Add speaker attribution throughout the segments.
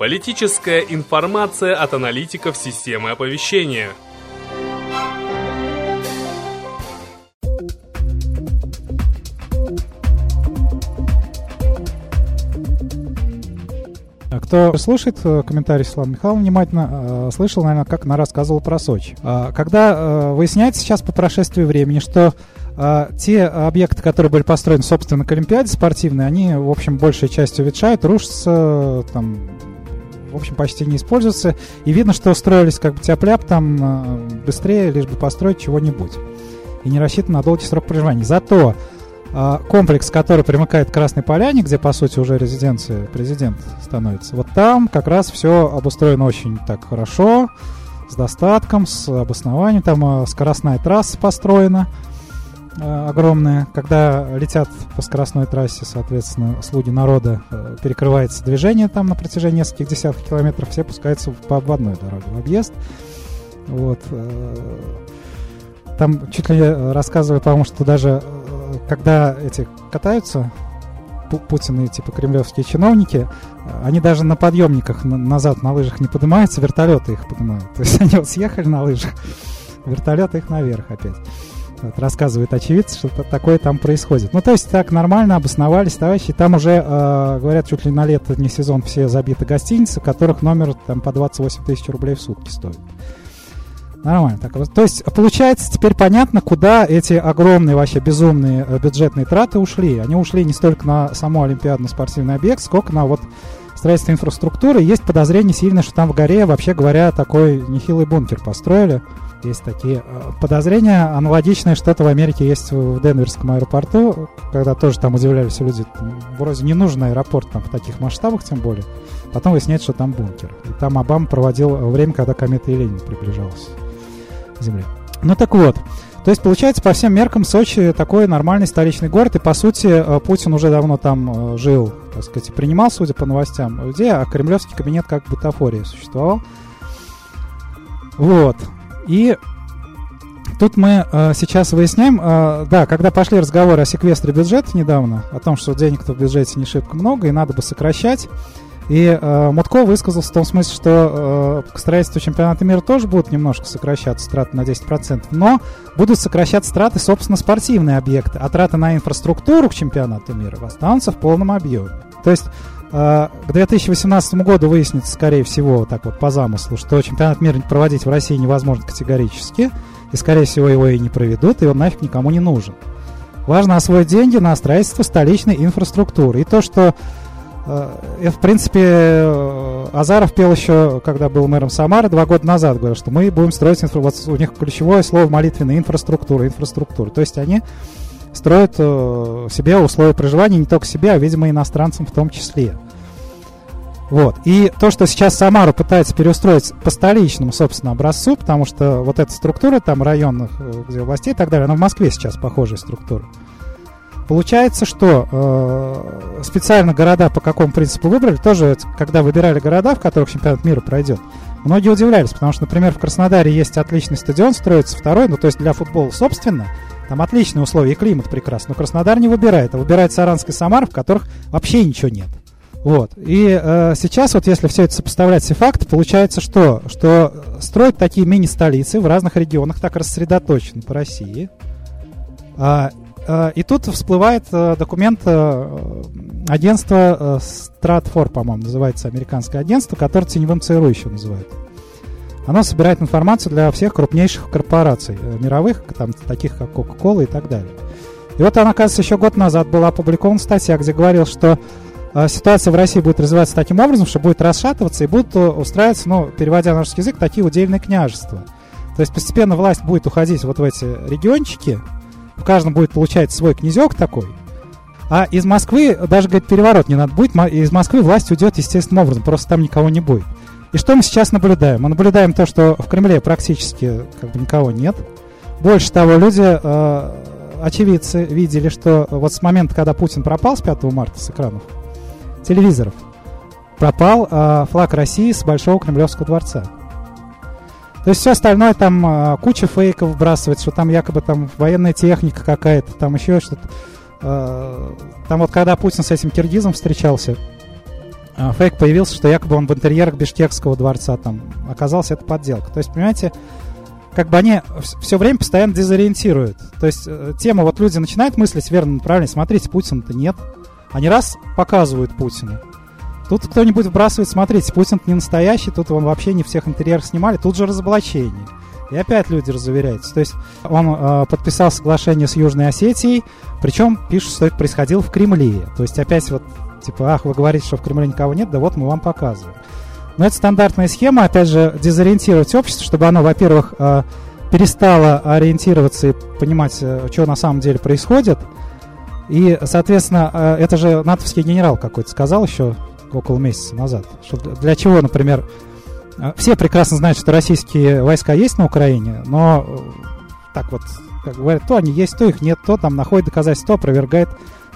Speaker 1: Политическая информация от аналитиков системы оповещения.
Speaker 2: А Кто слушает э, комментарий Слава Михайловна внимательно, э, слышал, наверное, как она рассказывала про Сочи. А, Когда э, выясняется сейчас по прошествии времени, что те объекты, которые были построены, собственно, к Олимпиаде спортивной, они, в общем, большей частью ветшают, рушатся, там, в общем, почти не используются. И видно, что строились как бы тяп там э, быстрее, лишь бы построить чего-нибудь. И не рассчитан на долгий срок проживания. Зато а, комплекс, который примыкает к Красной Поляне, где, по сути, уже резиденция президента становится, вот там как раз все обустроено очень так хорошо, с достатком, с обоснованием. Там э, скоростная трасса построена огромная. Когда летят по скоростной трассе, соответственно, слуги народа, э, перекрывается движение там на протяжении нескольких десятков километров, все пускаются по обводной дороге в объезд. Вот. э, Там чуть ли э, рассказывали, по-моему, что даже э, когда эти катаются, Пу- Путин и типа кремлевские чиновники, э, они даже на подъемниках на- назад на лыжах не поднимаются, вертолеты их поднимают. То есть они вот съехали на лыжах, вертолеты их наверх опять. Вот, рассказывает очевидцы, что та- такое там происходит. Ну, то есть так нормально обосновались товарищи. Там уже, э, говорят, чуть ли на лето не сезон все забиты гостиницы, которых номер там по 28 тысяч рублей в сутки стоит. Нормально. Так. То есть, получается, теперь понятно, куда эти огромные, вообще безумные э, бюджетные траты ушли. Они ушли не столько на само олимпиадно-спортивный объект, сколько на вот строительство инфраструктуры. Есть подозрение сильное, что там в горе, вообще говоря, такой нехилый бункер построили. Есть такие э, подозрения. Аналогичное что-то в Америке есть в Денверском аэропорту, когда тоже там удивлялись люди. Вроде не нужен аэропорт там в таких масштабах, тем более. Потом выясняется, что там бункер. И там Обама проводил время, когда комета Елени приближалась к Земле. Ну так вот. То есть, получается, по всем меркам Сочи такой нормальный столичный город, и, по сути, э, Путин уже давно там э, жил, так сказать, принимал, судя по новостям, людей, а кремлевский кабинет как бутафория существовал. Вот. И тут мы э, сейчас выясняем, э, да, когда пошли разговоры о секвестре бюджета недавно, о том, что денег-то в бюджете не шибко много, и надо бы сокращать, и э, Мутко высказался в том смысле, что э, к строительству чемпионата мира тоже будут немножко сокращаться траты на 10%, но будут сокращаться траты, собственно, спортивные объекты, а траты на инфраструктуру к чемпионату мира останутся в полном объеме. То есть к 2018 году выяснится, скорее всего, так вот по замыслу, что чемпионат мира проводить в России невозможно категорически, и, скорее всего, его и не проведут, и он нафиг никому не нужен. Важно освоить деньги на строительство столичной инфраструктуры. И то, что э, в принципе, э, Азаров пел еще, когда был мэром Самары, два года назад, говорил, что мы будем строить инфра... вот у них ключевое слово молитвенная инфраструктура, инфраструктура. То есть они строят э, себе условия проживания не только себе, а, видимо, иностранцам в том числе. Вот. И то, что сейчас Самару пытается переустроить по столичному, собственно, образцу, потому что вот эта структура там районных, э, где властей и так далее, она в Москве сейчас похожая структура. Получается, что э, специально города по какому принципу выбрали, тоже, когда выбирали города, в которых чемпионат мира пройдет, многие удивлялись, потому что, например, в Краснодаре есть отличный стадион, строится второй, ну, то есть для футбола, собственно, там отличные условия, и климат прекрасный, но Краснодар не выбирает, а выбирает Саранск и Самар, в которых вообще ничего нет. Вот. И э, сейчас, вот если все это сопоставлять все факты, получается что? Что строят такие мини-столицы в разных регионах, так рассредоточены по России. А, а, и тут всплывает а, документ а, агентства а, Stratfor, по-моему, называется американское агентство, которое теневым ЦРУ еще называют. Оно собирает информацию для всех крупнейших корпораций э, мировых, там, таких как Coca-Cola и так далее. И вот она, оказывается, еще год назад была опубликована статья, где говорил, что э, ситуация в России будет развиваться таким образом, что будет расшатываться и будут э, устраиваться, ну, переводя на русский язык, такие удельные княжества. То есть постепенно власть будет уходить вот в эти региончики, в каждом будет получать свой князек такой, а из Москвы, даже, говорит, переворот не надо будет, из Москвы власть уйдет естественным образом, просто там никого не будет. И что мы сейчас наблюдаем? Мы наблюдаем то, что в Кремле практически как бы никого нет. Больше того, люди, э, очевидцы, видели, что вот с момента, когда Путин пропал с 5 марта с экранов телевизоров, пропал э, флаг России с Большого Кремлевского дворца. То есть все остальное там э, куча фейков вбрасывается, что там якобы там военная техника какая-то, там еще что-то. Э, там вот когда Путин с этим киргизом встречался, фейк появился, что якобы он в интерьерах Бишкекского дворца там оказался, это подделка. То есть, понимаете, как бы они все время постоянно дезориентируют. То есть э, тема, вот люди начинают мыслить верно, правильно, смотрите, Путина-то нет. Они раз показывают Путина. Тут кто-нибудь вбрасывает, смотрите, Путин не настоящий, тут он вообще не всех интерьерах снимали, тут же разоблачение. И опять люди разуверяются. То есть он э, подписал соглашение с Южной Осетией, причем пишут, что это происходило в Кремле. То есть опять вот, типа, ах, вы говорите, что в Кремле никого нет, да вот мы вам показываем. Но это стандартная схема, опять же, дезориентировать общество, чтобы оно, во-первых, э, перестало ориентироваться и понимать, э, что на самом деле происходит. И, соответственно, э, это же натовский генерал какой-то сказал еще около месяца назад, что для чего, например, все прекрасно знают, что российские войска есть на Украине, но так вот, как говорят, то они есть, то их нет, то там находит доказательства, то опровергает.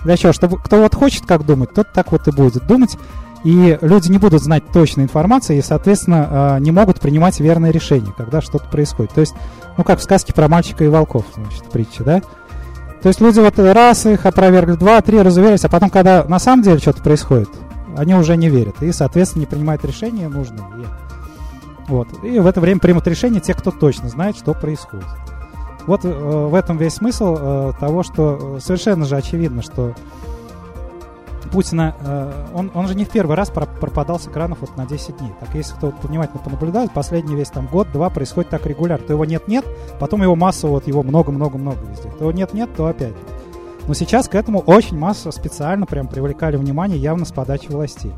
Speaker 2: Для чего? Чтобы кто вот хочет как думать, тот так вот и будет думать и люди не будут знать точной информации и, соответственно, а, не могут принимать верные решения, когда что-то происходит. То есть, ну, как в сказке про мальчика и волков, значит, притча, да? То есть люди вот раз их опровергли, два, три, разуверились, а потом, когда на самом деле что-то происходит, они уже не верят и, соответственно, не принимают решения нужные. Вот. и в это время примут решение те, кто точно знает, что происходит. Вот э, в этом весь смысл э, того, что э, совершенно же очевидно, что Путина, э, он, он же не в первый раз пропадал с экранов вот на 10 дней. Так если кто внимательно понаблюдает, последний весь там год-два происходит так регулярно. То его нет-нет, потом его массово, вот его много-много-много везде. То нет-нет, то опять. Но сейчас к этому очень массово специально прям привлекали внимание явно с подачи властей.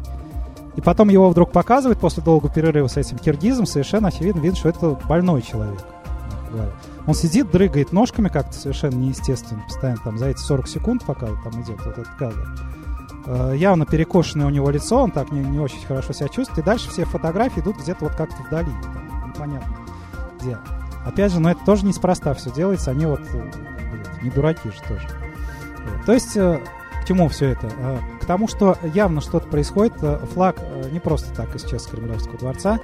Speaker 2: И потом его вдруг показывают после долгого перерыва с этим киргизом, совершенно очевидно видно, что это больной человек. Он сидит, дрыгает ножками как-то совершенно неестественно, постоянно там за эти 40 секунд, пока там идет вот этот кадр. Э, явно перекошенное у него лицо, он так не, не очень хорошо себя чувствует. И дальше все фотографии идут где-то вот как-то вдали, там, непонятно где. Опять же, но это тоже неспроста все делается, они вот, э, блин, не дураки же тоже. То есть, э, к чему все это? К тому, что явно что-то происходит. Флаг не просто так исчез с Кремлевского дворца.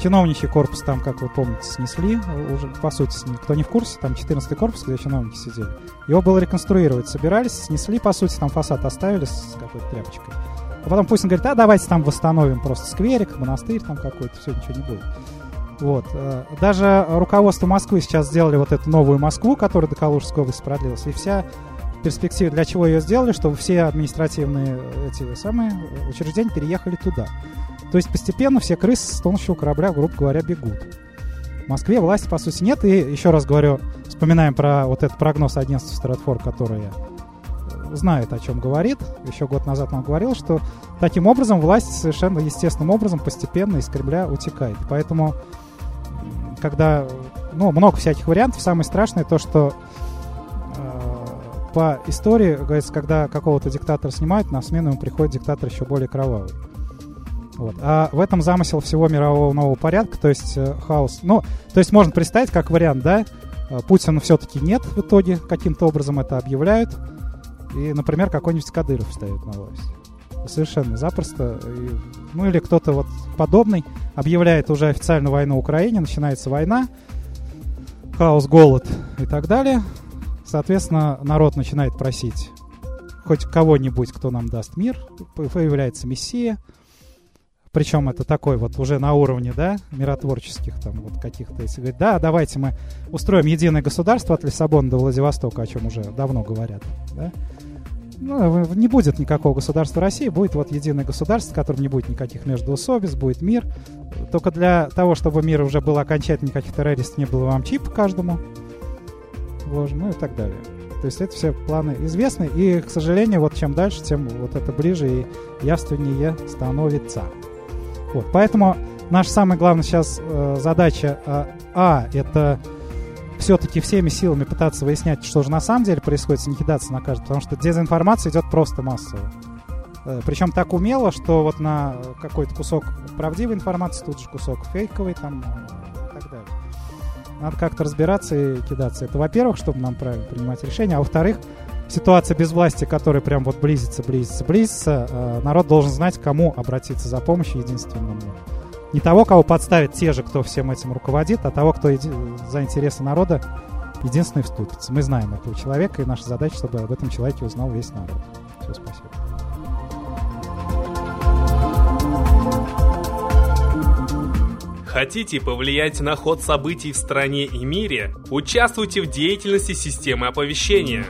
Speaker 2: Чиновничий корпус там, как вы помните, снесли. Уже, по сути, кто не в курсе, там 14-й корпус, где чиновники сидели. Его было реконструировать. Собирались, снесли, по сути, там фасад оставили с какой-то тряпочкой. А потом Путин говорит, а давайте там восстановим просто скверик, монастырь там какой-то, все, ничего не будет. Вот. Э, даже руководство Москвы сейчас сделали вот эту новую Москву, которая до Калужской области продлилась, и вся перспектива, для чего ее сделали, чтобы все административные эти самые учреждения переехали туда. То есть постепенно все крысы с тонущего корабля, грубо говоря, бегут. В Москве власти, по сути, нет. И еще раз говорю, вспоминаем про вот этот прогноз агентства Стратфор, который э, знает, о чем говорит. Еще год назад нам говорил, что таким образом власть совершенно естественным образом постепенно из Кремля утекает. Поэтому, когда, ну, много всяких вариантов, самое страшное то, что э, по истории, говорится, когда какого-то диктатора снимают, на смену ему приходит диктатор еще более кровавый. Вот. А в этом замысел всего мирового нового порядка, то есть э, хаос. Ну, то есть можно представить как вариант, да, э, Путина все-таки нет в итоге, каким-то образом это объявляют. И, например, какой-нибудь Кадыров встает на власть. Совершенно запросто. И, ну или кто-то вот подобный объявляет уже официально войну Украине, начинается война, хаос, голод и так далее. Соответственно, народ начинает просить хоть кого-нибудь, кто нам даст мир, появляется мессия, причем это такой вот уже на уровне, да, миротворческих там вот каких-то, если говорить, да, давайте мы устроим единое государство от Лиссабона до Владивостока, о чем уже давно говорят, да. Ну, не будет никакого государства России, будет вот единое государство, в котором не будет никаких междоусобиц, будет мир. Только для того, чтобы мир уже был окончательно, никаких террористов не было, вам чип каждому вложен, ну и так далее. То есть это все планы известны, и, к сожалению, вот чем дальше, тем вот это ближе и явственнее становится. Вот, поэтому наша самая главная сейчас э, задача, э, а, это все-таки всеми силами пытаться выяснять, что же на самом деле происходит, не кидаться на каждого, потому что дезинформация идет просто массово. Э, причем так умело, что вот на какой-то кусок правдивой информации, тут же кусок фейковой там э, и так далее. Надо как-то разбираться и кидаться. Это, во-первых, чтобы нам правильно принимать решения, а во-вторых, ситуация без власти, которая прям вот близится, близится, близится, э, народ должен знать, кому обратиться за помощью единственному. Не того, кого подставят те же, кто всем этим руководит, а того, кто еди- за интересы народа единственный вступится. Мы знаем этого человека, и наша задача, чтобы об этом человеке узнал весь народ. Все, спасибо.
Speaker 1: Хотите повлиять на ход событий в стране и мире? Участвуйте в деятельности системы оповещения.